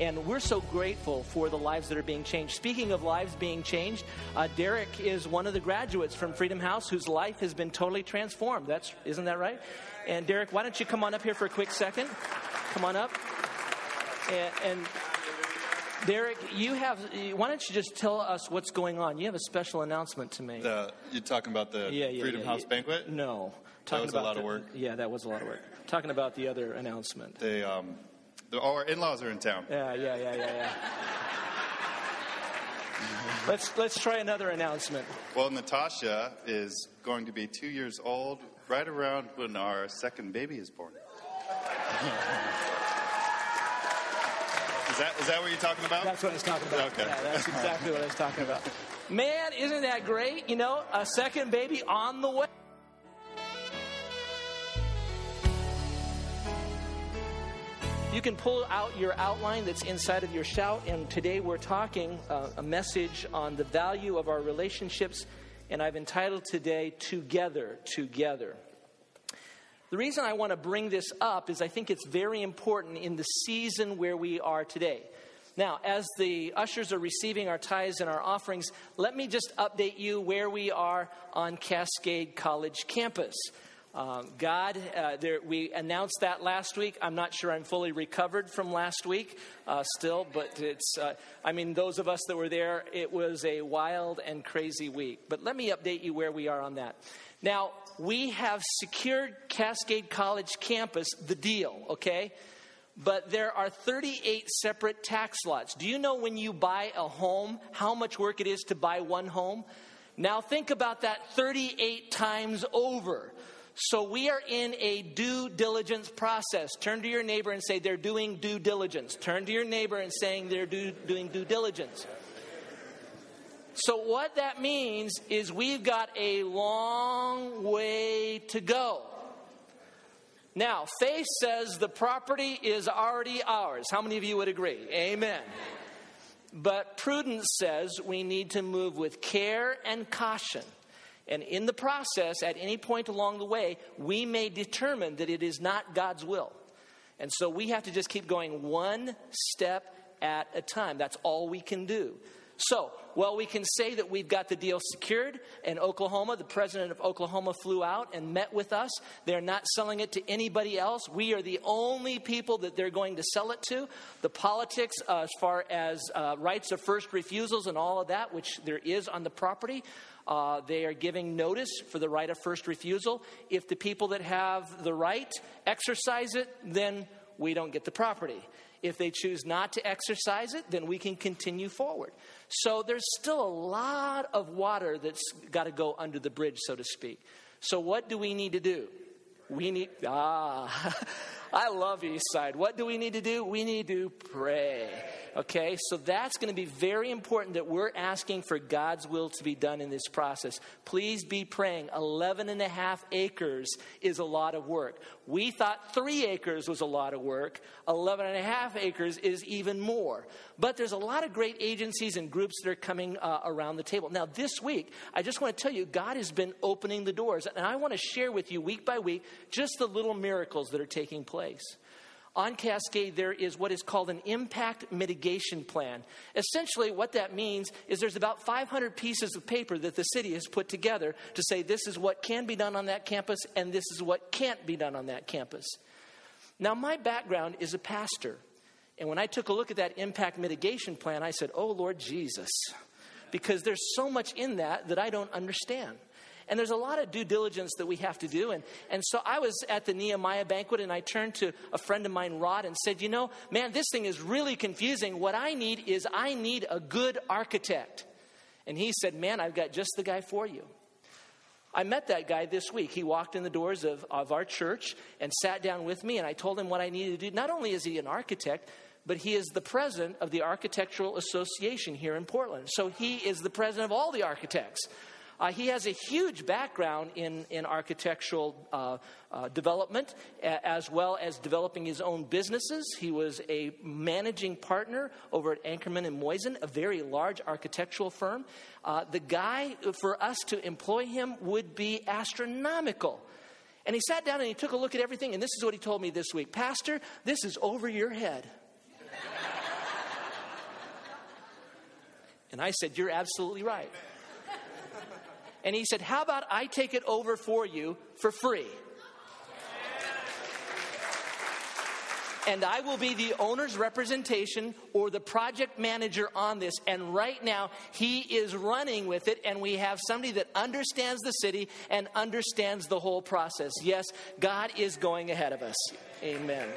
And we're so grateful for the lives that are being changed. Speaking of lives being changed, uh, Derek is one of the graduates from Freedom House whose life has been totally transformed. That's isn't that right? And Derek, why don't you come on up here for a quick second? Come on up. and, and Derek, you have. Why don't you just tell us what's going on? You have a special announcement to make. The, you're talking about the Yeah, yeah, Freedom yeah, House banquet? No, That talking was a about lot of work. Yeah, that was a lot of work. Talking about the other announcement. They, um, the, oh, our in-laws are in town. Yeah, yeah, yeah, yeah, yeah. let's let's try another announcement. Well, Natasha is going to be two years old right around when our second baby is born. is that is that what you're talking about? That's what I was talking about. Okay. Yeah, that's exactly what I was talking about. Man, isn't that great? You know, a second baby on the way. You can pull out your outline that's inside of your shout, and today we're talking uh, a message on the value of our relationships, and I've entitled today Together, Together. The reason I want to bring this up is I think it's very important in the season where we are today. Now, as the ushers are receiving our tithes and our offerings, let me just update you where we are on Cascade College campus. Um, God, uh, there, we announced that last week. I'm not sure I'm fully recovered from last week uh, still, but it's, uh, I mean, those of us that were there, it was a wild and crazy week. But let me update you where we are on that. Now, we have secured Cascade College campus, the deal, okay? But there are 38 separate tax lots. Do you know when you buy a home, how much work it is to buy one home? Now think about that 38 times over. So we are in a due diligence process. Turn to your neighbor and say they're doing due diligence. Turn to your neighbor and saying they're do, doing due diligence. So what that means is we've got a long way to go. Now, faith says the property is already ours. How many of you would agree? Amen. But prudence says we need to move with care and caution. And in the process, at any point along the way, we may determine that it is not God's will. And so we have to just keep going one step at a time. That's all we can do. So, well, we can say that we've got the deal secured in Oklahoma. The president of Oklahoma flew out and met with us. They're not selling it to anybody else. We are the only people that they're going to sell it to. The politics, uh, as far as uh, rights of first refusals and all of that, which there is on the property, uh, they are giving notice for the right of first refusal. If the people that have the right exercise it, then we don't get the property. If they choose not to exercise it, then we can continue forward. So there's still a lot of water that's got to go under the bridge, so to speak. So, what do we need to do? We need, ah, I love Eastside. What do we need to do? We need to pray. Okay, so that's going to be very important that we're asking for God's will to be done in this process. Please be praying. 11 and a half acres is a lot of work. We thought three acres was a lot of work. 11 and a half acres is even more. But there's a lot of great agencies and groups that are coming uh, around the table. Now, this week, I just want to tell you, God has been opening the doors. And I want to share with you week by week just the little miracles that are taking place. On Cascade, there is what is called an impact mitigation plan. Essentially, what that means is there's about 500 pieces of paper that the city has put together to say this is what can be done on that campus and this is what can't be done on that campus. Now, my background is a pastor. And when I took a look at that impact mitigation plan, I said, Oh, Lord Jesus, because there's so much in that that I don't understand. And there's a lot of due diligence that we have to do. And, and so I was at the Nehemiah banquet and I turned to a friend of mine, Rod, and said, You know, man, this thing is really confusing. What I need is I need a good architect. And he said, Man, I've got just the guy for you. I met that guy this week. He walked in the doors of, of our church and sat down with me, and I told him what I needed to do. Not only is he an architect, but he is the president of the Architectural Association here in Portland. So he is the president of all the architects. Uh, he has a huge background in, in architectural uh, uh, development, a- as well as developing his own businesses. He was a managing partner over at Ankrom and Moisan, a very large architectural firm. Uh, the guy, for us to employ him, would be astronomical. And he sat down and he took a look at everything, and this is what he told me this week Pastor, this is over your head. And I said, You're absolutely right. And he said, How about I take it over for you for free? and I will be the owner's representation or the project manager on this. And right now, he is running with it, and we have somebody that understands the city and understands the whole process. Yes, God is going ahead of us. Amen.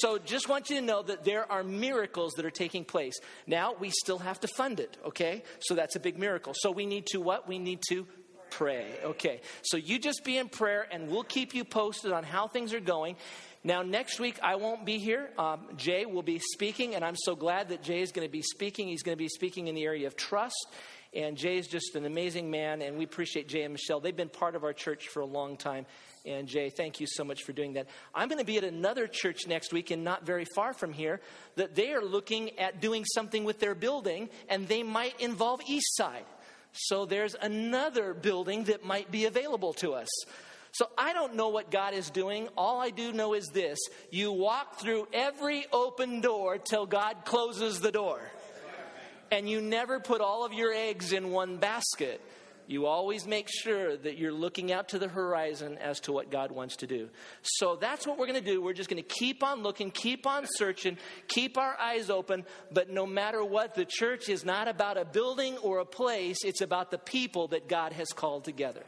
So, just want you to know that there are miracles that are taking place. Now, we still have to fund it, okay? So, that's a big miracle. So, we need to what? We need to pray. Okay. So, you just be in prayer, and we'll keep you posted on how things are going. Now, next week, I won't be here. Um, Jay will be speaking, and I'm so glad that Jay is going to be speaking. He's going to be speaking in the area of trust. And Jay is just an amazing man, and we appreciate Jay and Michelle. They've been part of our church for a long time. And Jay, thank you so much for doing that. I'm going to be at another church next week, and not very far from here, that they are looking at doing something with their building, and they might involve East Side. So there's another building that might be available to us. So I don't know what God is doing. All I do know is this you walk through every open door till God closes the door. And you never put all of your eggs in one basket. You always make sure that you're looking out to the horizon as to what God wants to do. So that's what we're going to do. We're just going to keep on looking, keep on searching, keep our eyes open. But no matter what, the church is not about a building or a place, it's about the people that God has called together.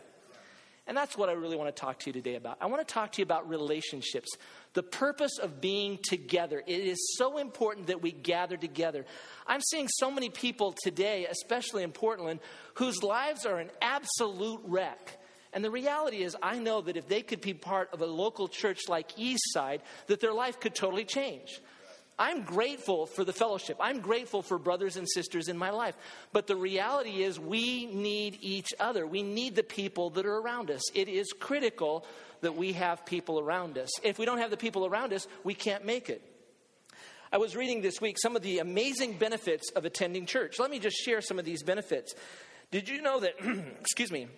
And that's what I really want to talk to you today about. I want to talk to you about relationships, the purpose of being together. It is so important that we gather together. I'm seeing so many people today, especially in Portland, whose lives are an absolute wreck. And the reality is, I know that if they could be part of a local church like Eastside, that their life could totally change. I'm grateful for the fellowship. I'm grateful for brothers and sisters in my life. But the reality is, we need each other. We need the people that are around us. It is critical that we have people around us. If we don't have the people around us, we can't make it. I was reading this week some of the amazing benefits of attending church. Let me just share some of these benefits. Did you know that, excuse me,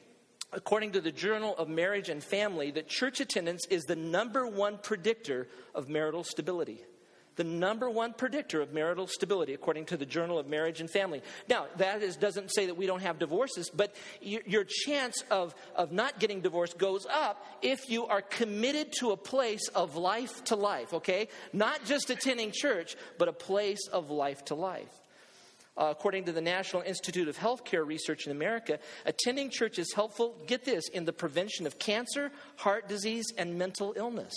according to the Journal of Marriage and Family, that church attendance is the number one predictor of marital stability? The number one predictor of marital stability, according to the Journal of Marriage and Family. Now, that is, doesn't say that we don't have divorces, but your, your chance of, of not getting divorced goes up if you are committed to a place of life to life, okay? Not just attending church, but a place of life to life. Uh, according to the National Institute of Healthcare Research in America, attending church is helpful, get this, in the prevention of cancer, heart disease, and mental illness.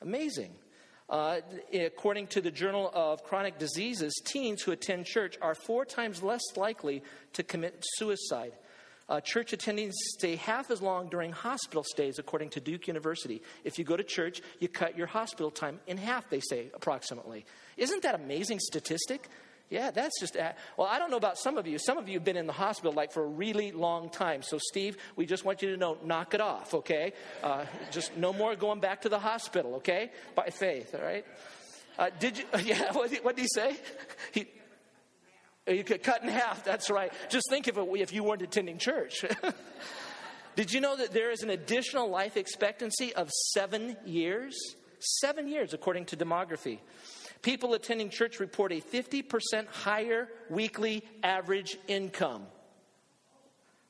Amazing. Uh, according to the Journal of Chronic Diseases, teens who attend church are four times less likely to commit suicide. Uh, church attendings stay half as long during hospital stays, according to Duke University. If you go to church, you cut your hospital time in half, they say, approximately. Isn't that amazing statistic? Yeah, that's just, well, I don't know about some of you. Some of you have been in the hospital like for a really long time. So, Steve, we just want you to know, knock it off, okay? Uh, just no more going back to the hospital, okay? By faith, all right? Uh, did you, yeah, what did, what did he say? He, you could cut in half, that's right. Just think of it if you weren't attending church. did you know that there is an additional life expectancy of seven years? Seven years, according to demography. People attending church report a 50% higher weekly average income.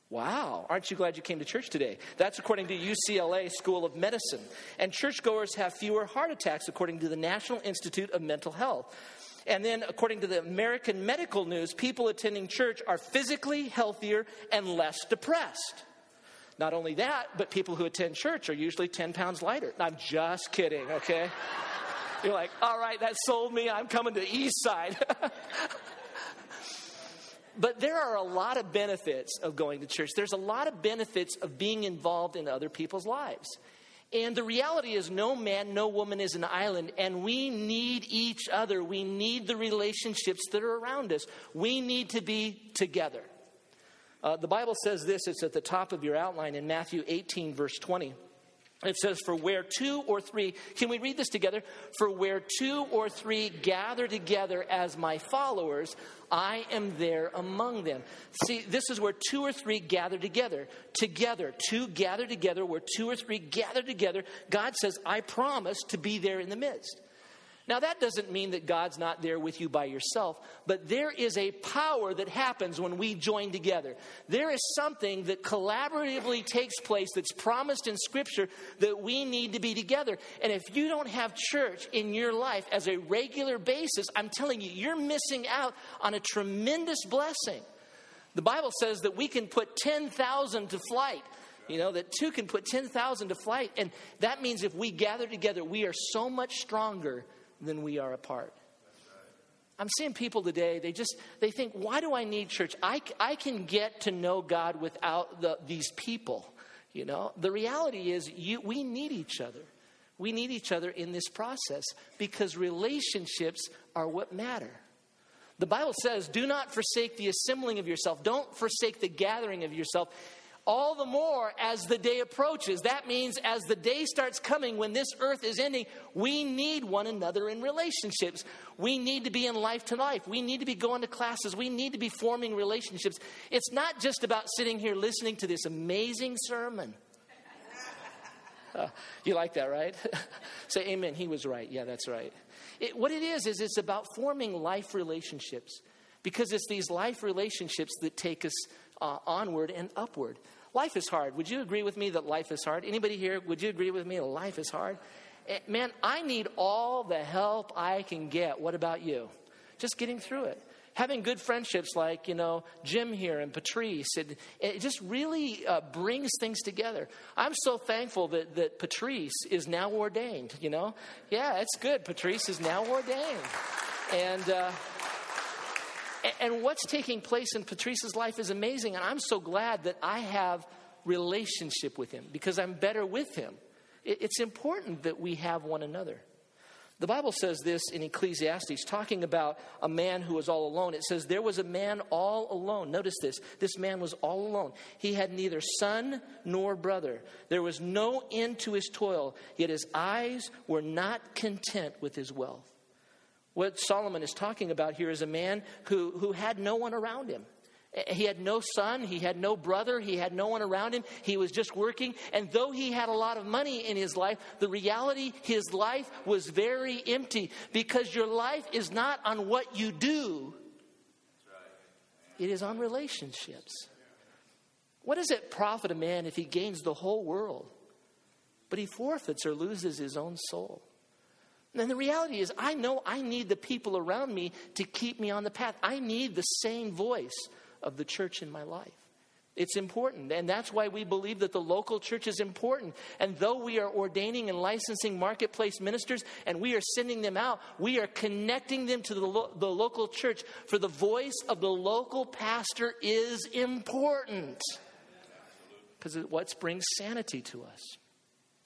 Wow, aren't you glad you came to church today? That's according to UCLA School of Medicine. And churchgoers have fewer heart attacks, according to the National Institute of Mental Health. And then, according to the American Medical News, people attending church are physically healthier and less depressed. Not only that, but people who attend church are usually 10 pounds lighter. I'm just kidding, okay? You're like, all right, that sold me. I'm coming to East Side. but there are a lot of benefits of going to church. There's a lot of benefits of being involved in other people's lives. And the reality is, no man, no woman is an island, and we need each other. We need the relationships that are around us. We need to be together. Uh, the Bible says this, it's at the top of your outline in Matthew 18, verse 20. It says, For where two or three, can we read this together? For where two or three gather together as my followers, I am there among them. See, this is where two or three gather together. Together. Two gather together, where two or three gather together. God says, I promise to be there in the midst. Now, that doesn't mean that God's not there with you by yourself, but there is a power that happens when we join together. There is something that collaboratively takes place that's promised in Scripture that we need to be together. And if you don't have church in your life as a regular basis, I'm telling you, you're missing out on a tremendous blessing. The Bible says that we can put 10,000 to flight. You know, that two can put 10,000 to flight. And that means if we gather together, we are so much stronger than we are apart. I'm seeing people today, they just, they think, why do I need church? I, I can get to know God without the, these people. You know, the reality is you, we need each other. We need each other in this process because relationships are what matter. The Bible says, do not forsake the assembling of yourself. Don't forsake the gathering of yourself all the more as the day approaches. That means as the day starts coming, when this earth is ending, we need one another in relationships. We need to be in life to life. We need to be going to classes. We need to be forming relationships. It's not just about sitting here listening to this amazing sermon. Uh, you like that, right? Say amen. He was right. Yeah, that's right. It, what it is, is it's about forming life relationships because it's these life relationships that take us uh, onward and upward. Life is hard. Would you agree with me that life is hard? Anybody here, would you agree with me that life is hard? Eh, man, I need all the help I can get. What about you? Just getting through it. Having good friendships like, you know, Jim here and Patrice, it, it just really uh, brings things together. I'm so thankful that, that Patrice is now ordained, you know? Yeah, it's good. Patrice is now ordained. And, uh, and what's taking place in Patrice's life is amazing. And I'm so glad that I have relationship with him because I'm better with him. It's important that we have one another. The Bible says this in Ecclesiastes, talking about a man who was all alone. It says, There was a man all alone. Notice this. This man was all alone. He had neither son nor brother. There was no end to his toil, yet his eyes were not content with his wealth. What Solomon is talking about here is a man who, who had no one around him. He had no son, he had no brother, he had no one around him. He was just working. And though he had a lot of money in his life, the reality, his life was very empty because your life is not on what you do, it is on relationships. What does it profit a man if he gains the whole world, but he forfeits or loses his own soul? And the reality is, I know I need the people around me to keep me on the path. I need the same voice of the church in my life. It's important. And that's why we believe that the local church is important. And though we are ordaining and licensing marketplace ministers and we are sending them out, we are connecting them to the, lo- the local church. For the voice of the local pastor is important because it what brings sanity to us.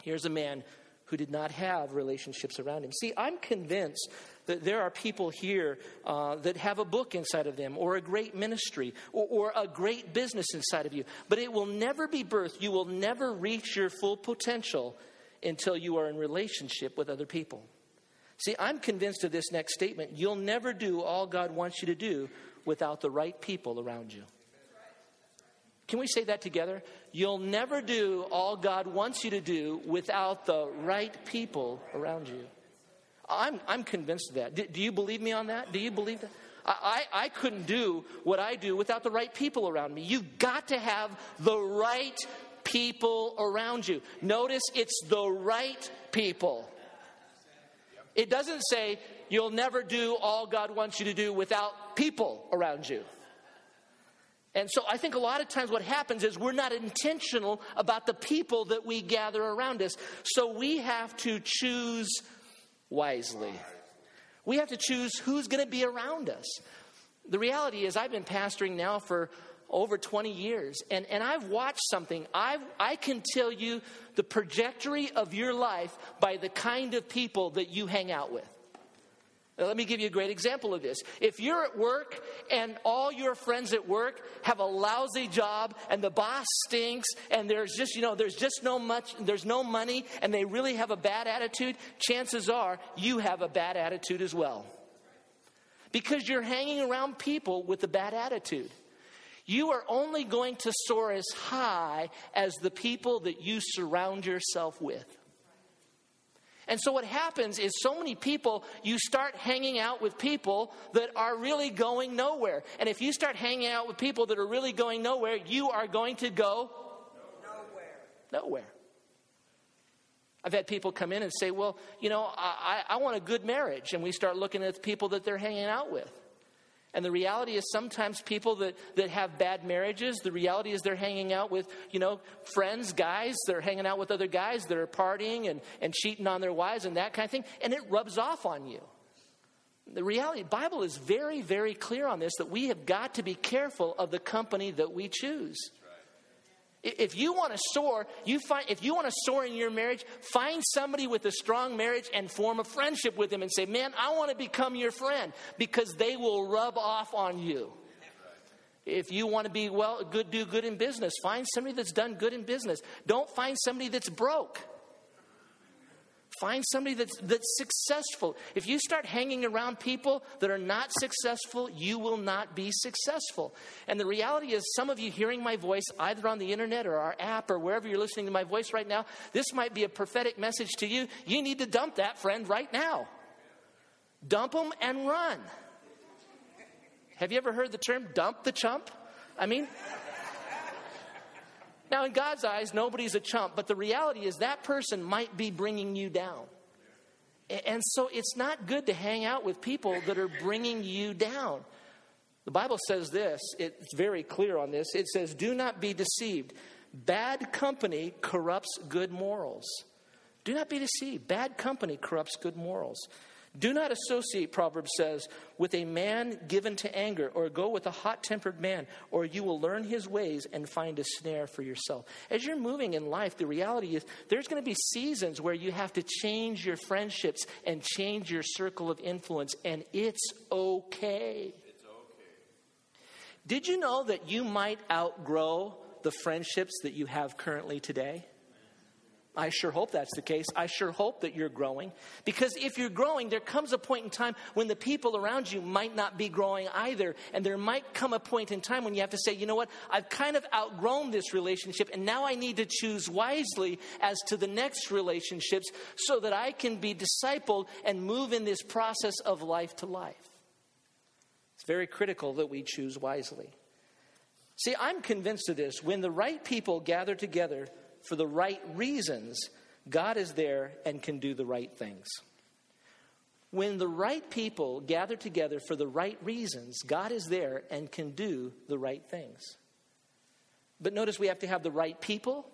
Here's a man who did not have relationships around him. See, I'm convinced that there are people here uh, that have a book inside of them, or a great ministry, or, or a great business inside of you, but it will never be birthed. You will never reach your full potential until you are in relationship with other people. See, I'm convinced of this next statement. You'll never do all God wants you to do without the right people around you. Can we say that together? You'll never do all God wants you to do without the right people around you. I'm, I'm convinced of that. Do, do you believe me on that? Do you believe that? I, I couldn't do what I do without the right people around me. You've got to have the right people around you. Notice it's the right people. It doesn't say you'll never do all God wants you to do without people around you. And so I think a lot of times what happens is we're not intentional about the people that we gather around us. So we have to choose wisely. We have to choose who's going to be around us. The reality is, I've been pastoring now for over 20 years, and, and I've watched something. i I can tell you the trajectory of your life by the kind of people that you hang out with. Let me give you a great example of this. If you're at work and all your friends at work have a lousy job and the boss stinks and there's just, you know, there's just no much, there's no money and they really have a bad attitude, chances are you have a bad attitude as well. Because you're hanging around people with a bad attitude. You are only going to soar as high as the people that you surround yourself with. And so what happens is so many people, you start hanging out with people that are really going nowhere. And if you start hanging out with people that are really going nowhere, you are going to go nowhere. Nowhere. I've had people come in and say, Well, you know, I, I want a good marriage. And we start looking at the people that they're hanging out with. And the reality is sometimes people that, that have bad marriages, the reality is they're hanging out with, you know, friends, guys, they're hanging out with other guys that are partying and, and cheating on their wives and that kind of thing, and it rubs off on you. The reality, the Bible is very, very clear on this that we have got to be careful of the company that we choose. If you want to soar, you find if you want to soar in your marriage, find somebody with a strong marriage and form a friendship with them and say, "Man, I want to become your friend," because they will rub off on you. If you want to be well, good, do good in business, find somebody that's done good in business. Don't find somebody that's broke. Find somebody that's, that's successful. If you start hanging around people that are not successful, you will not be successful. And the reality is, some of you hearing my voice, either on the internet or our app or wherever you're listening to my voice right now, this might be a prophetic message to you. You need to dump that friend right now. Dump them and run. Have you ever heard the term dump the chump? I mean, now, in God's eyes, nobody's a chump, but the reality is that person might be bringing you down. And so it's not good to hang out with people that are bringing you down. The Bible says this, it's very clear on this. It says, Do not be deceived. Bad company corrupts good morals. Do not be deceived. Bad company corrupts good morals. Do not associate, Proverbs says, with a man given to anger, or go with a hot tempered man, or you will learn his ways and find a snare for yourself. As you're moving in life, the reality is there's going to be seasons where you have to change your friendships and change your circle of influence, and it's okay. It's okay. Did you know that you might outgrow the friendships that you have currently today? I sure hope that's the case. I sure hope that you're growing. Because if you're growing, there comes a point in time when the people around you might not be growing either. And there might come a point in time when you have to say, you know what, I've kind of outgrown this relationship, and now I need to choose wisely as to the next relationships so that I can be discipled and move in this process of life to life. It's very critical that we choose wisely. See, I'm convinced of this. When the right people gather together, for the right reasons, God is there and can do the right things. When the right people gather together for the right reasons, God is there and can do the right things. But notice we have to have the right people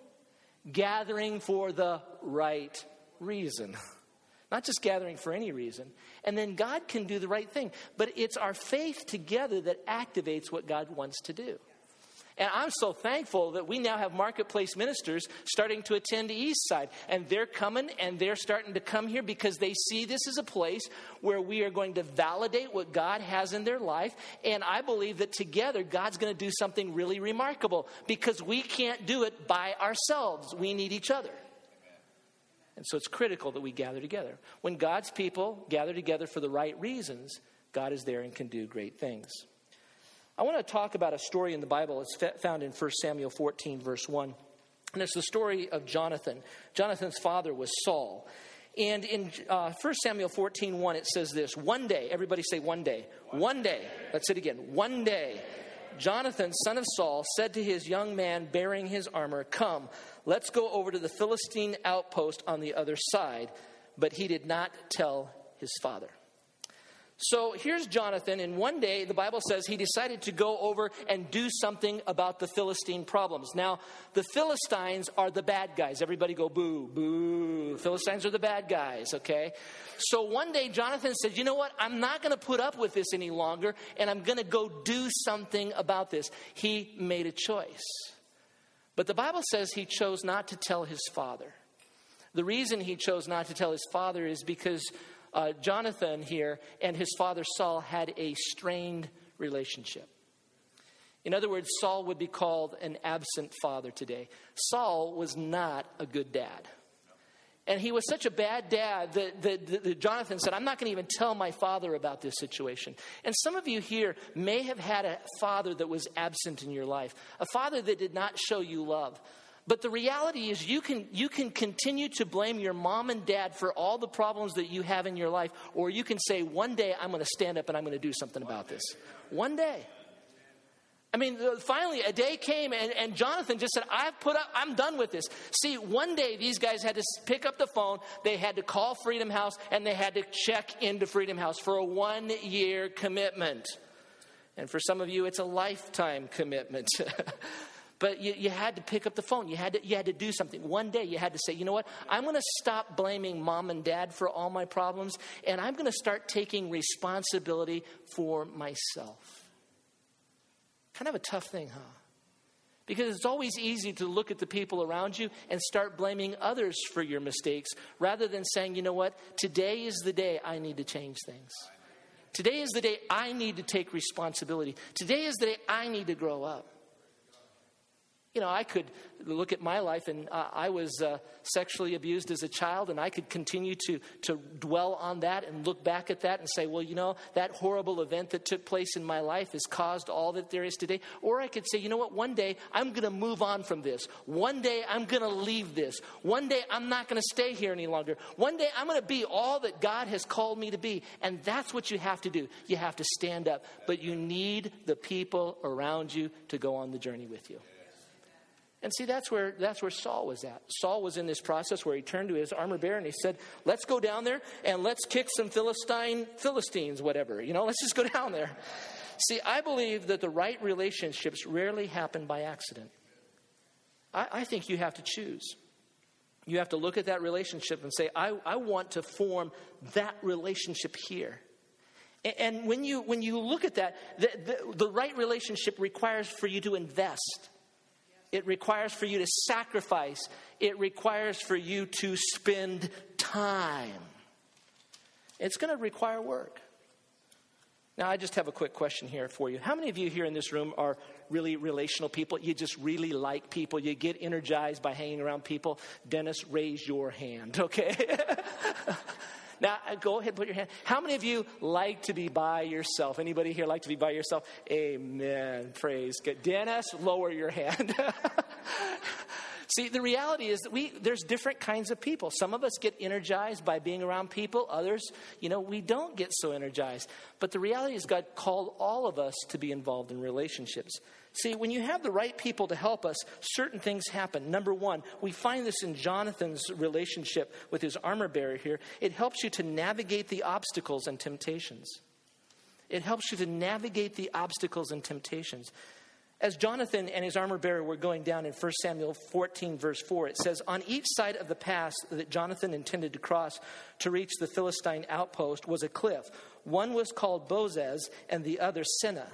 gathering for the right reason. Not just gathering for any reason. And then God can do the right thing. But it's our faith together that activates what God wants to do. And I'm so thankful that we now have marketplace ministers starting to attend to Eastside. And they're coming and they're starting to come here because they see this as a place where we are going to validate what God has in their life. And I believe that together, God's going to do something really remarkable because we can't do it by ourselves. We need each other. And so it's critical that we gather together. When God's people gather together for the right reasons, God is there and can do great things. I want to talk about a story in the Bible. It's found in 1 Samuel 14, verse 1. And it's the story of Jonathan. Jonathan's father was Saul. And in uh, 1 Samuel 14, 1, it says this One day, everybody say one day. One day. Let's say it again. One day, Jonathan, son of Saul, said to his young man bearing his armor, Come, let's go over to the Philistine outpost on the other side. But he did not tell his father. So here's Jonathan, and one day the Bible says he decided to go over and do something about the Philistine problems. Now, the Philistines are the bad guys. Everybody go boo, boo. Philistines are the bad guys, okay? So one day Jonathan said, You know what? I'm not going to put up with this any longer, and I'm going to go do something about this. He made a choice. But the Bible says he chose not to tell his father. The reason he chose not to tell his father is because uh, Jonathan here and his father Saul had a strained relationship. In other words, Saul would be called an absent father today. Saul was not a good dad. And he was such a bad dad that, that, that Jonathan said, I'm not going to even tell my father about this situation. And some of you here may have had a father that was absent in your life, a father that did not show you love, But the reality is, you can, you can continue to blame your mom and dad for all the problems that you have in your life, or you can say, one day I'm going to stand up and I'm going to do something about this. One day. I mean, finally, a day came and, and Jonathan just said, I've put up, I'm done with this. See, one day these guys had to pick up the phone, they had to call Freedom House, and they had to check into Freedom House for a one year commitment. And for some of you, it's a lifetime commitment. but you, you, had to pick up the phone. You had, to, you had to do something. One day you had to say, you know what? I'm going to stop blaming mom and dad for all my problems, and I'm going to start taking responsibility for myself. Kind of a tough thing, huh? Because it's always easy to look at the people around you and start blaming others for your mistakes rather than saying, you know what, today is the day I need to change things. Today is the day I need to take responsibility. Today is the day I need to grow up. You know, I could look at my life and uh, I was uh, sexually abused as a child, and I could continue to, to dwell on that and look back at that and say, well, you know, that horrible event that took place in my life has caused all that there is today. Or I could say, you know what, one day I'm going to move on from this. One day I'm going to leave this. One day I'm not going to stay here any longer. One day I'm going to be all that God has called me to be. And that's what you have to do. You have to stand up. But you need the people around you to go on the journey with you. And see, that's where, that's where Saul was at. Saul was in this process where he turned to his armor bearer and he said, Let's go down there and let's kick some Philistine, Philistines, whatever. You know, let's just go down there. See, I believe that the right relationships rarely happen by accident. I, I think you have to choose. You have to look at that relationship and say, I, I want to form that relationship here. And when you, when you look at that, the, the, the right relationship requires for you to invest. It requires for you to sacrifice. It requires for you to spend time. It's going to require work. Now, I just have a quick question here for you. How many of you here in this room are really relational people? You just really like people. You get energized by hanging around people. Dennis, raise your hand, okay? Now, uh, go ahead and put your hand. How many of you like to be by yourself? Anybody here like to be by yourself? Amen. Praise God. Dennis, lower your hand. See, the reality is that we there's different kinds of people. Some of us get energized by being around people. Others, you know, we don't get so energized. But the reality is God called all of us to be involved in relationships. See, when you have the right people to help us, certain things happen. Number one, we find this in Jonathan's relationship with his armor bearer here. It helps you to navigate the obstacles and temptations. It helps you to navigate the obstacles and temptations. As Jonathan and his armor bearer were going down in 1 Samuel 14, verse 4, it says, On each side of the pass that Jonathan intended to cross to reach the Philistine outpost was a cliff. One was called Bozez and the other Seneh.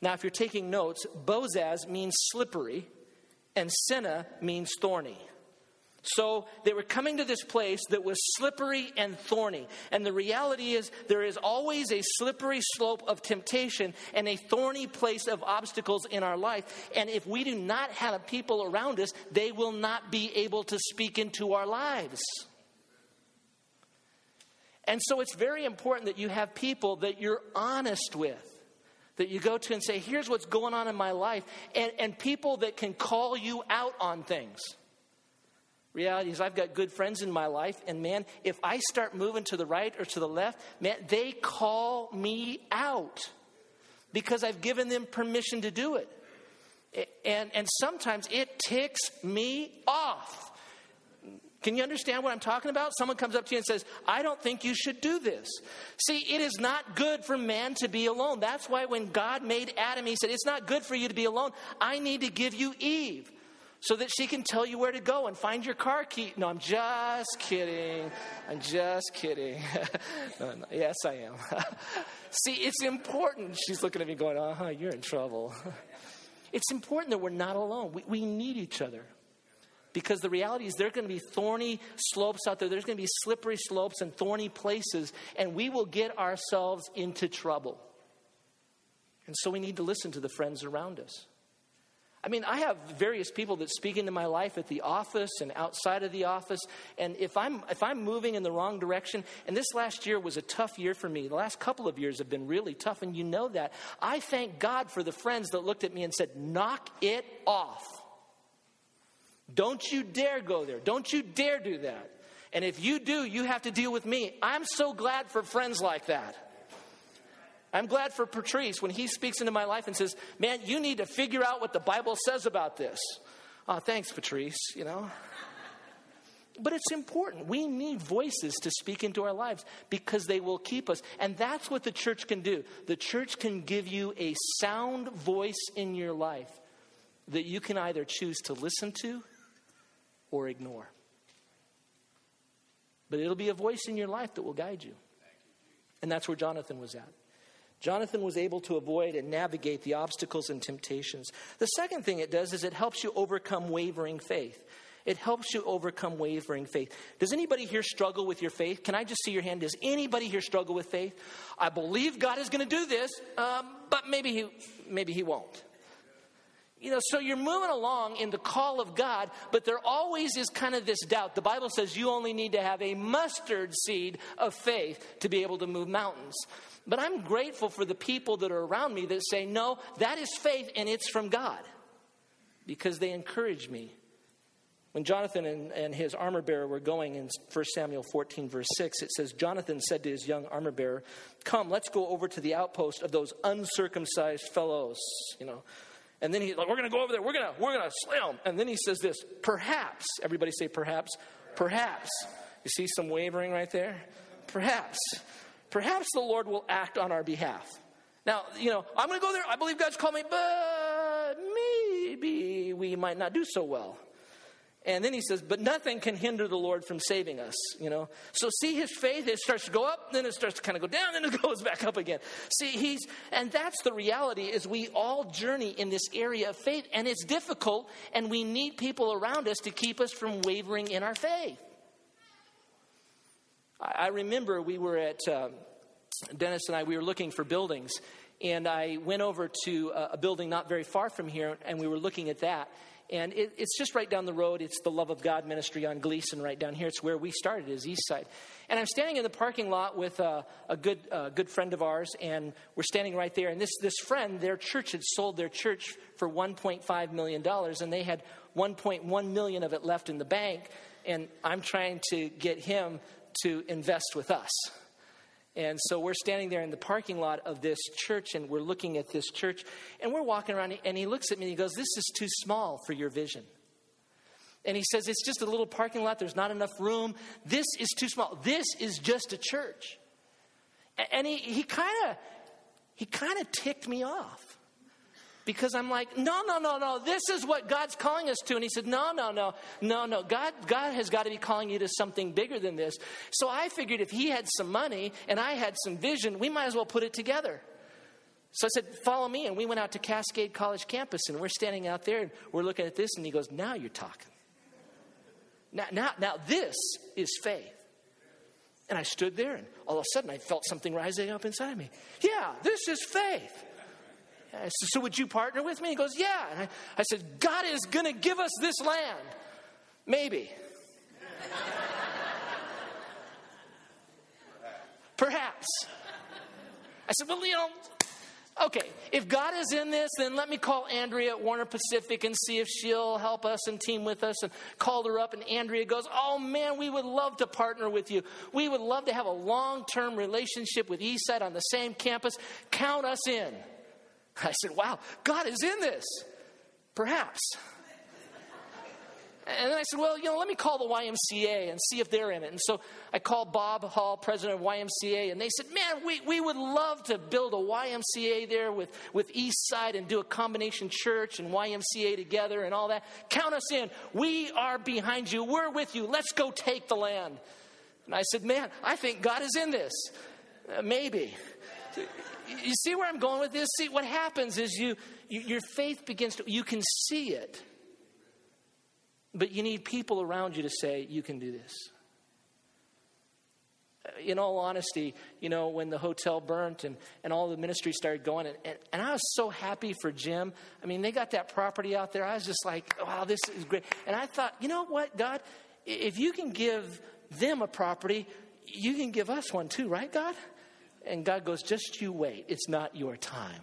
Now, if you're taking notes, Bozez means slippery, and Seneh means thorny. So they were coming to this place that was slippery and thorny. And the reality is, there is always a slippery slope of temptation and a thorny place of obstacles in our life. And if we do not have people around us, they will not be able to speak into our lives. And so it's very important that you have people that you're honest with that you go to and say, here's what's going on in my life, and, and people that can call you out on things. Reality is, I've got good friends in my life, and man, if I start moving to the right or to the left, man, they call me out because I've given them permission to do it. And, and sometimes it ticks me off. Can you understand what I'm talking about? Someone comes up to you and says, I don't think you should do this. See, it is not good for man to be alone. That's why when God made Adam, he said, It's not good for you to be alone. I need to give you Eve so that she can tell you where to go and find your car key. No, I'm just kidding. I'm just kidding. no, no, yes, I am. See, it's important. She's looking at me going, uh huh, you're in trouble. it's important that we're not alone. We, we need each other. Because the reality is, there are going to be thorny slopes out there. There's going to be slippery slopes and thorny places, and we will get ourselves into trouble. And so we need to listen to the friends around us. I mean, I have various people that speak into my life at the office and outside of the office. And if I'm, if I'm moving in the wrong direction, and this last year was a tough year for me, the last couple of years have been really tough, and you know that. I thank God for the friends that looked at me and said, knock it off. Don't you dare go there. Don't you dare do that. And if you do, you have to deal with me. I'm so glad for friends like that. I'm glad for Patrice when he speaks into my life and says, Man, you need to figure out what the Bible says about this. Oh, thanks, Patrice, you know. But it's important. We need voices to speak into our lives because they will keep us. And that's what the church can do. The church can give you a sound voice in your life that you can either choose to listen to or ignore. But it'll be a voice in your life that will guide you. And that's where Jonathan was at. Jonathan was able to avoid and navigate the obstacles and temptations. The second thing it does is it helps you overcome wavering faith. It helps you overcome wavering faith. Does anybody here struggle with your faith? Can I just see your hand? Does anybody here struggle with faith? I believe God is going to do this, um, but maybe he, maybe he won't. You know, so you're moving along in the call of God, but there always is kind of this doubt. The Bible says you only need to have a mustard seed of faith to be able to move mountains. But I'm grateful for the people that are around me that say, no, that is faith and it's from God because they encourage me. When Jonathan and, and his armor bearer were going in 1 Samuel 14, verse 6, it says, Jonathan said to his young armor bearer, Come, let's go over to the outpost of those uncircumcised fellows, you know. And then he's like, we're going to go over there. We're going to we're going to slay them. And then he says this, perhaps. Everybody say perhaps. Perhaps. You see some wavering right there? Perhaps. Perhaps the Lord will act on our behalf. Now, you know, I'm going to go there. I believe God's called me, but maybe we might not do so well. And then he says, but nothing can hinder the Lord from saving us, you know. So see his faith, it starts to go up, then it starts to kind of go down, then it goes back up again. See, he's, and that's the reality is we all journey in this area of faith, and it's difficult, and we need people around us to keep us from wavering in our faith. I, I remember we were at, uh, Dennis and I, we were looking for buildings, and I went over to a, a building not very far from here, and we were looking at that. And it, it's just right down the road. It's the Love of God ministry on Glisan right down here. It's where we started, is East Side. And I'm standing in the parking lot with a, a good, good friend of ours, and we're standing right there. And this, this friend, their church had sold their church for $1.5 million, and they had 1.1 million of it left in the bank. And I'm trying to get him to invest with us. And so we're standing there in the parking lot of this church and we're looking at this church and we're walking around and he looks at me and he goes, This is too small for your vision. And he says, It's just a little parking lot. There's not enough room. This is too small. This is just a church. And he, kind of he kind of ticked me off because I'm like, no, no, no, no, this is what God's calling us to. And he said, no, no, no, no, no, God, God has got to be calling you to something bigger than this. So I figured if he had some money and I had some vision, we might as well put it together. So I said, follow me. And we went out to Cascade College campus and we're standing out there and we're looking at this. And he goes, now you're talking. Now, now, now this is faith. And I stood there and all of a sudden I felt something rising up inside me. Yeah, this is faith. I said, So would you partner with me? He goes, Yeah. And I, I said, God is going to give us this land. Maybe. Perhaps. I said, Well, you know, okay, if God is in this, then let me call Andrea at Warner Pacific and see if she'll help us and team with us. And called her up, and Andrea goes, Oh man, we would love to partner with you. We would love to have a long term relationship with Eastside on the same campus. Count us in. I said, Wow, God is in this. Perhaps. And then I said, Well, you know, let me call the YMCA and see if they're in it. And so I called Bob Hall, president of YMCA, and they said, Man, we, we would love to build a YMCA there with, with East Side and do a combination church and YMCA together and all that. Count us in. We are behind you. We're with you. Let's go take the land. And I said, Man, I think God is in this. Uh, maybe you see where I'm going with this? See, what happens is you, you, your faith begins to, you can see it, but you need people around you to say, you can do this. Uh, in all honesty, you know, when the hotel burnt and, and all the ministry started going, and, and, and I was so happy for Jim. I mean, they got that property out there. I was just like, wow, this is great. And I thought, you know what, God, if you can give them a property, you can give us one too, right, God? And God goes, just you wait. It's not your time.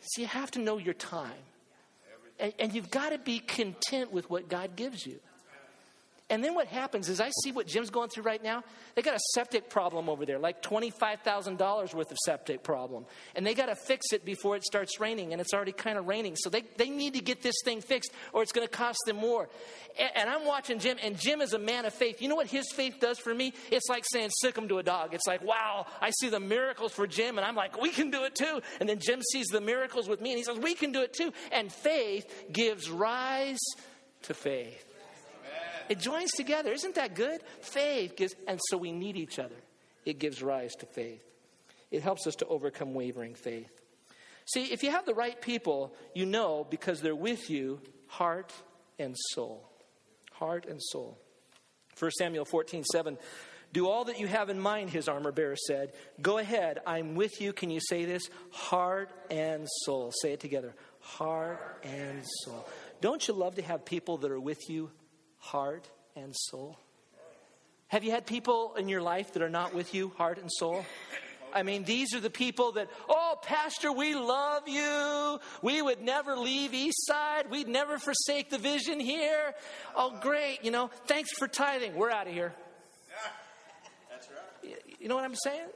See, you have to know your time. And, and you've got to be content with what God gives you. And then what happens is I see what Jim's going through right now. They got a septic problem over there, like $25,000 worth of septic problem. And they got to fix it before it starts raining, and it's already kind of raining. So they, they need to get this thing fixed, or it's going to cost them more. And, and, I'm watching Jim, and Jim is a man of faith. You know what his faith does for me? It's like saying, sic him to a dog. It's like, wow, I see the miracles for Jim, and I'm like, we can do it too. And then Jim sees the miracles with me, and he says, we can do it too. And faith gives rise to faith. It joins together. Isn't that good? Faith gives, and so we need each other. It gives rise to faith. It helps us to overcome wavering faith. See, if you have the right people, you know because they're with you, heart and soul. Heart and soul. 1 Samuel 14, 7. Do all that you have in mind, his armor bearer said. Go ahead, I'm with you. Can you say this? Heart and soul. Say it together. Heart and soul. Don't you love to have people that are with you heart and soul? Have you had people in your life that are not with you, heart and soul? I mean, these are the people that, oh, Pastor, we love you. We would never leave East Side. We'd never forsake the vision here. Oh, great. You know, thanks for tithing. We're out of here. That's right. You know what I'm saying?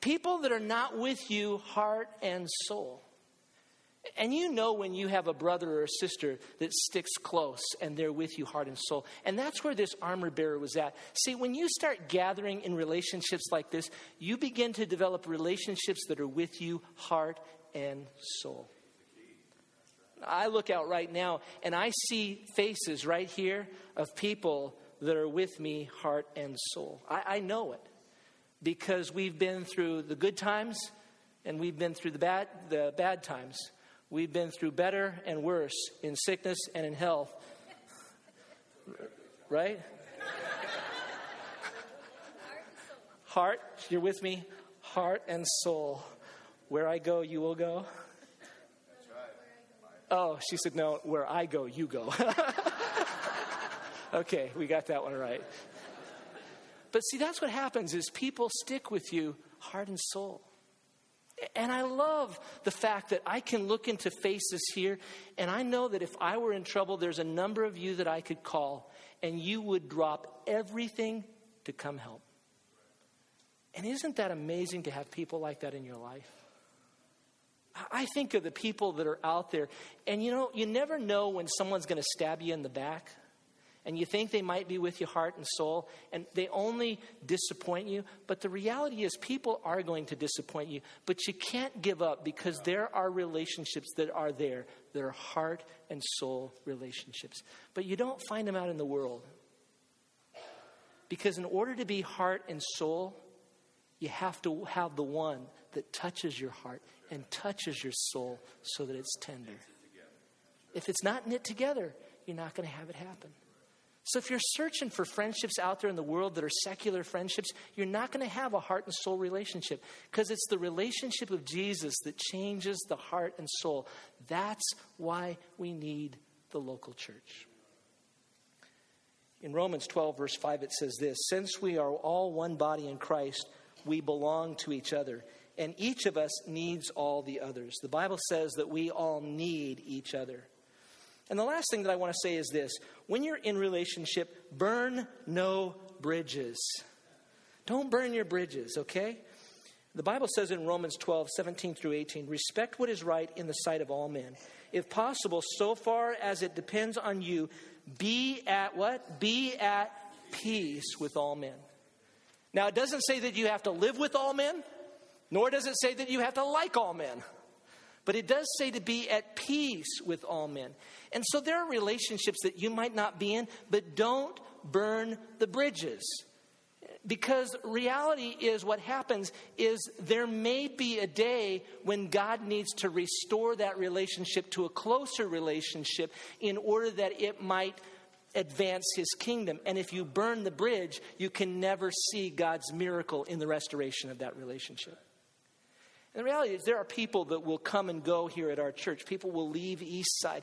People that are not with you, heart and soul. And you know when you have a brother or a sister that sticks close and they're with you heart and soul. And that's where this armor bearer was at. See, when you start gathering in relationships like this, you begin to develop relationships that are with you heart and soul. I look out right now and I see faces right here of people that are with me heart and soul. I, I know it because we've been through the good times and we've been through the bad, the bad times. We've been through better and worse in sickness and in health. Right? Heart, you're with me? Heart and soul. Where I go, you will go. Oh, she said, no, where I go, you go. okay, we got that one right. But see, that's what happens is people stick with you heart and soul. And I love the fact that I can look into faces here, and I know that if I were in trouble, there's a number of you that I could call, and you would drop everything to come help. And isn't that amazing to have people like that in your life? I think of the people that are out there, and you know, you never know when someone's going to stab you in the back and you think they might be with you heart and soul, and they only disappoint you. But the reality is, people are going to disappoint you, but you can't give up because there are relationships that are there that are heart and soul relationships. But you don't find them out in the world. Because in order to be heart and soul, you have to have the one that touches your heart and touches your soul so that it's tender. If it's not knit together, you're not going to have it happen. So, if you're searching for friendships out there in the world that are secular friendships, you're not going to have a heart and soul relationship because it's the relationship of Jesus that changes the heart and soul. That's why we need the local church. In Romans 12, verse 5, it says this Since we are all one body in Christ, we belong to each other, and each of us needs all the others. The Bible says that we all need each other. And the last thing that I want to say is this when you're in relationship, burn no bridges. Don't burn your bridges, okay? The Bible says in Romans 12, 17 through 18, respect what is right in the sight of all men. If possible, so far as it depends on you, be at what? Be at peace with all men. Now, it doesn't say that you have to live with all men, nor does it say that you have to like all men. But it does say to be at peace with all men. And so there are relationships that you might not be in, but don't burn the bridges. Because reality is what happens is there may be a day when God needs to restore that relationship to a closer relationship in order that it might advance his kingdom. And if you burn the bridge, you can never see God's miracle in the restoration of that relationship. And the reality is, there are people that will come and go here at our church. People will leave East Side.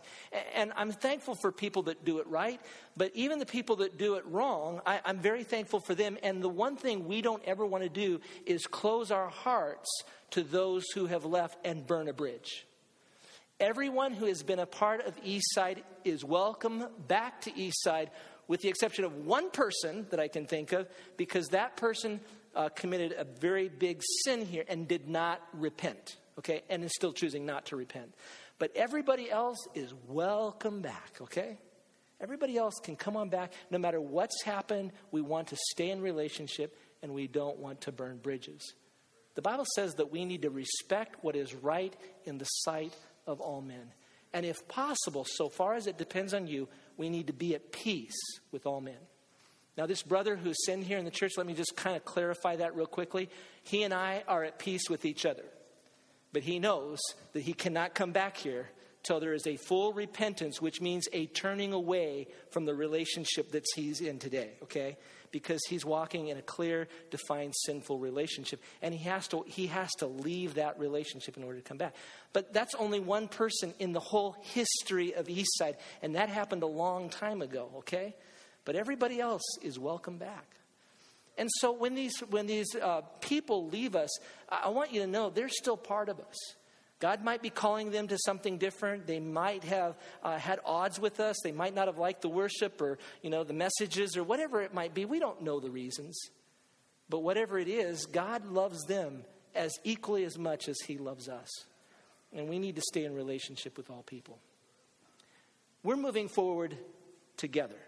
And I'm thankful for people that do it right. But even the people that do it wrong, I, am very thankful for them. And the one thing we don't ever want to do is close our hearts to those who have left and burn a bridge. Everyone who has been a part of Eastside is welcome back to Eastside, with the exception of one person that I can think of, because that person uh, committed a very big sin here and did not repent, okay, and is still choosing not to repent. But everybody else is welcome back, okay? Everybody else can come on back. No matter what's happened, we want to stay in relationship and we don't want to burn bridges. The Bible says that we need to respect what is right in the sight of all men. And if possible, so far as it depends on you, we need to be at peace with all men. Now, this brother who's sitting here in the church, let me just kind of clarify that real quickly. He and I are at peace with each other. But he knows that he cannot come back here till there is a full repentance, which means a turning away from the relationship that he's in today, okay? Because he's walking in a clear, defined, sinful relationship. And he has to, he has to leave that relationship in order to come back. But that's only one person in the whole history of Eastside. And that happened a long time ago, okay? But everybody else is welcome back. And so when these, when these uh, people leave us, I want you to know they're still part of us. God might be calling them to something different. They might have uh, had odds with us. They might not have liked the worship or, you know, the messages or whatever it might be. We don't know the reasons. But whatever it is, God loves them as equally as much as He loves us. And we need to stay in relationship with all people. We're moving forward together.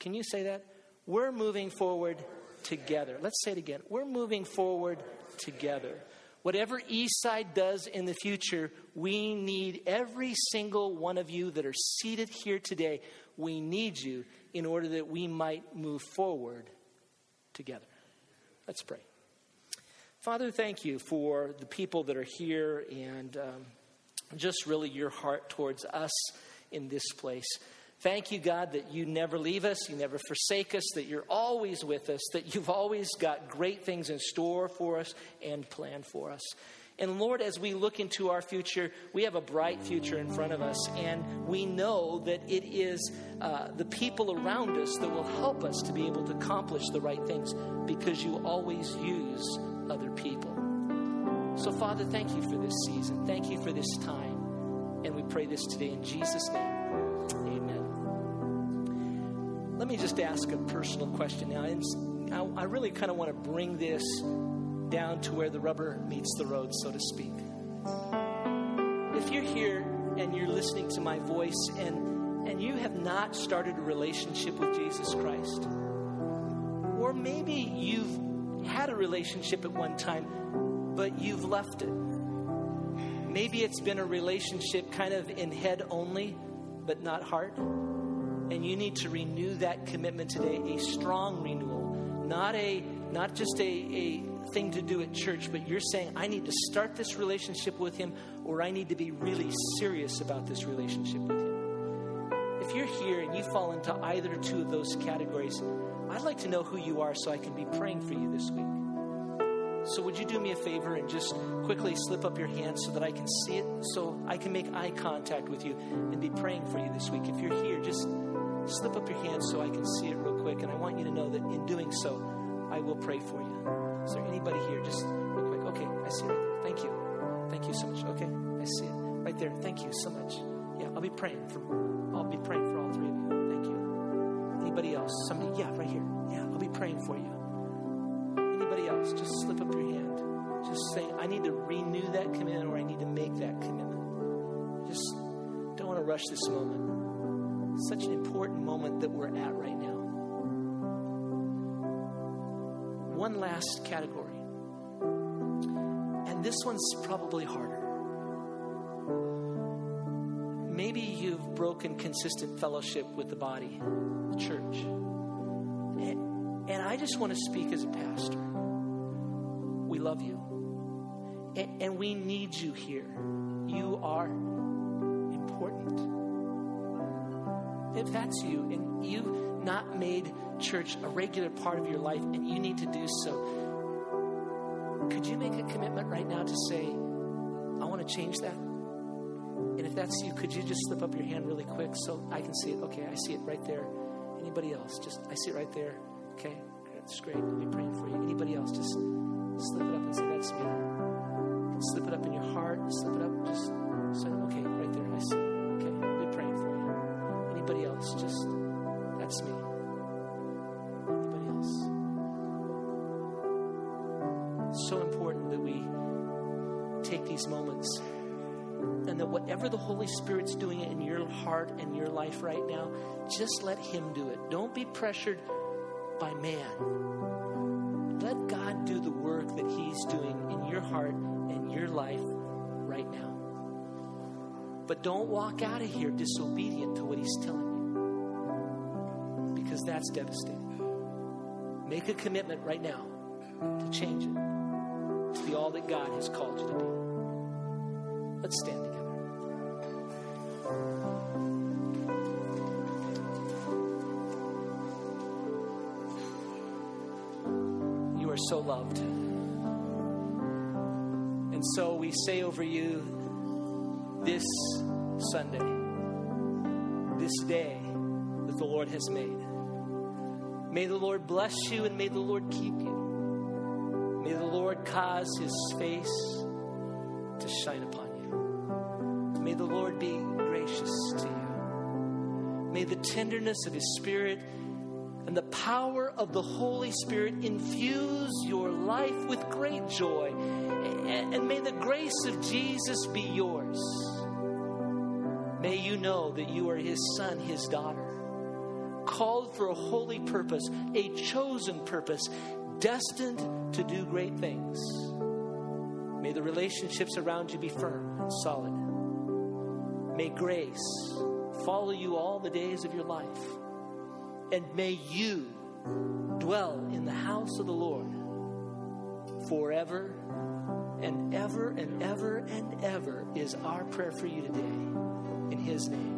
Can you say that? We're moving forward together. Let's say it again. We're moving forward together. Whatever Eastside does in the future, we need every single one of you that are seated here today. We need you in order that we might move forward together. Let's pray. Father, thank you for the people that are here and um, just really your heart towards us in this place. Thank you, God, that you never leave us, you never forsake us, that you're always with us, that you've always got great things in store for us and planned for us. And Lord, as we look into our future, we have a bright future in front of us. And we know that it is uh, the people around us that will help us to be able to accomplish the right things because you always use other people. So, Father, thank you for this season. Thank you for this time. And we pray this today in Jesus' name. Let me just ask a personal question now. I really kind of want to bring this down to where the rubber meets the road, so to speak. If you're here and you're listening to my voice and, and you have not started a relationship with Jesus Christ, or maybe you've had a relationship at one time, but you've left it. Maybe it's been a relationship kind of in head only, but not heart. And you need to renew that commitment today, a strong renewal, not a not just a, a thing to do at church, but you're saying, I need to start this relationship with him, or I need to be really serious about this relationship with him. If you're here and you fall into either two of those categories, I'd like to know who you are so I can be praying for you this week. So, would you do me a favor and just quickly slip up your hand so that I can see it, so I can make eye contact with you and be praying for you this week? If you're here, just slip up your hand so I can see it real quick. And I want you to know that in doing so, I will pray for you. Is there anybody here? Just real quick. Okay, I see it. Thank you. Thank you so much. Okay, I see it right there. Thank you so much. Yeah, I'll be praying for. I'll be praying for all three of you. Thank you. Anybody else? Somebody? Yeah, right here. Yeah, I'll be praying for you. Anybody else? Just slip up your hand. Just saying, I need to renew that commitment or I need to make that commitment. Just don't want to rush this moment such an important moment that we're at right now. One last category. And this one's probably harder. Maybe you've broken consistent fellowship with the body, the church. And, and I just want to speak as a pastor. We love you. And, and we need you here. You are if that's you and you've not made church a regular part of your life and you need to do so, could you make a commitment right now to say, I want to change that? And if that's you, could you just slip up your hand really quick so I can see it? Okay, I see it right there. Anybody else? Just, I see it right there. Okay, that's great. I'll be praying for you. Anybody else? Just slip it up and say, That's me. Slip it up in your heart. Slip it up. Just So, okay, right there, I see. Anybody else? Just, that's me. Anybody else? It's so important that we take these moments and that whatever the Holy Spirit's doing in your heart and your life right now, just let Him do it. Don't be pressured by man. Let God do the work that He's doing in your heart and your life right now. But don't walk out of here disobedient to what He's telling you, because that's devastating. Make a commitment right now to change it, to be all that God has called you to be. Let's stand together. You are so loved. And so we say over you this Sunday, this day that the Lord has made. May the Lord bless you and may the Lord keep you. May the Lord cause his face to shine upon you. May the Lord be gracious to you. May the tenderness of his spirit and the power of the Holy Spirit infuse your life with great joy. And may the grace of Jesus be yours. May you know that you are his son, his daughter, called for a holy purpose, a chosen purpose, destined to do great things. May the relationships around you be firm and solid. May grace follow you all the days of your life. And may you dwell in the house of the Lord forever and ever and ever and ever is our prayer for you today. In His name.